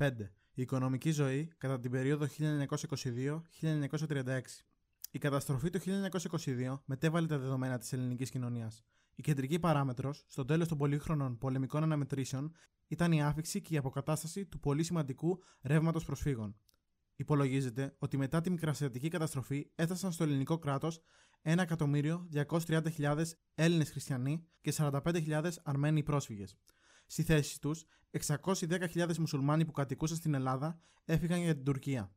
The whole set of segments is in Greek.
5. Η οικονομική ζωή κατά την περίοδο 1922-1936. Η καταστροφή του 1922 μετέβαλε τα δεδομένα της ελληνικής κοινωνίας. Η κεντρική παράμετρος στο τέλος των πολύχρονων πολεμικών αναμετρήσεων ήταν η άφηξη και η αποκατάσταση του πολύ σημαντικού ρεύματος προσφύγων. Υπολογίζεται ότι μετά τη μικρασιατική καταστροφή έφτασαν στο ελληνικό κράτος 1.230.000 Έλληνες χριστιανοί και 45.000 Αρμένοι πρόσφυγες. Στη θέση τους, 610.000 μουσουλμάνοι που κατοικούσαν στην Ελλάδα έφυγαν για την Τουρκία.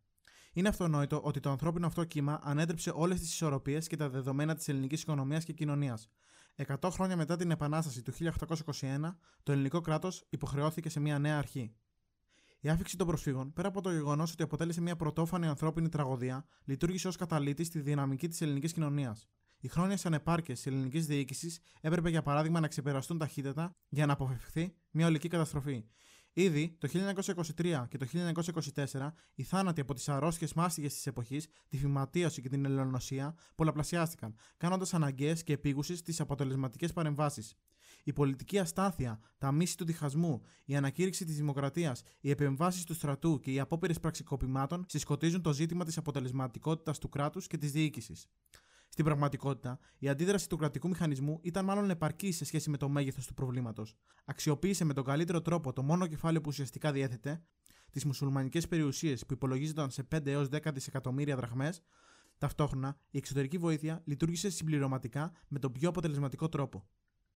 Είναι αυτονόητο ότι το ανθρώπινο αυτό κύμα ανέτρεψε όλες τις ισορροπίες και τα δεδομένα της ελληνικής οικονομίας και κοινωνίας. 100 χρόνια μετά την Επανάσταση του 1821, το ελληνικό κράτος υποχρεώθηκε σε μια νέα αρχή. Η άφηξη των προσφύγων, πέρα από το γεγονός ότι αποτέλεσε μια πρωτόφανη ανθρώπινη τραγωδία, λειτουργήσε ως καταλήτης στη δυναμική της ελληνικής κοινωνίας. Οι χρόνιες ανεπάρκειες της ελληνικής διοίκησης έπρεπε για παράδειγμα να ξεπεραστούν ταχύτατα για να αποφευχθεί μια ολική καταστροφή. Ήδη το 1923 και το 1924 οι θάνατοι από τις αρρώστιες μάστιγες της εποχής, τη φυματίωση και την ελληνοσία πολλαπλασιάστηκαν, κάνοντας αναγκαίες και επίγουσες τις αποτελεσματικές παρεμβάσεις. Η πολιτική αστάθεια, τα μίση του διχασμού, η ανακήρυξη της δημοκρατίας, οι επεμβάσεις του στρατού και οι απόπειρες πραξικοπημάτων συσκοτίζουν το ζήτημα της αποτελεσματικότητας του κράτους και της διοίκησης. Στην πραγματικότητα, η αντίδραση του κρατικού μηχανισμού ήταν μάλλον επαρκής σε σχέση με το μέγεθος του προβλήματος. Αξιοποίησε με τον καλύτερο τρόπο το μόνο κεφάλαιο που ουσιαστικά διέθετε, τις μουσουλμανικές περιουσίες που υπολογίζονταν σε 5 έως 10 δισεκατομμύρια δραχμές, ταυτόχρονα η εξωτερική βοήθεια λειτουργήσε συμπληρωματικά με τον πιο αποτελεσματικό τρόπο.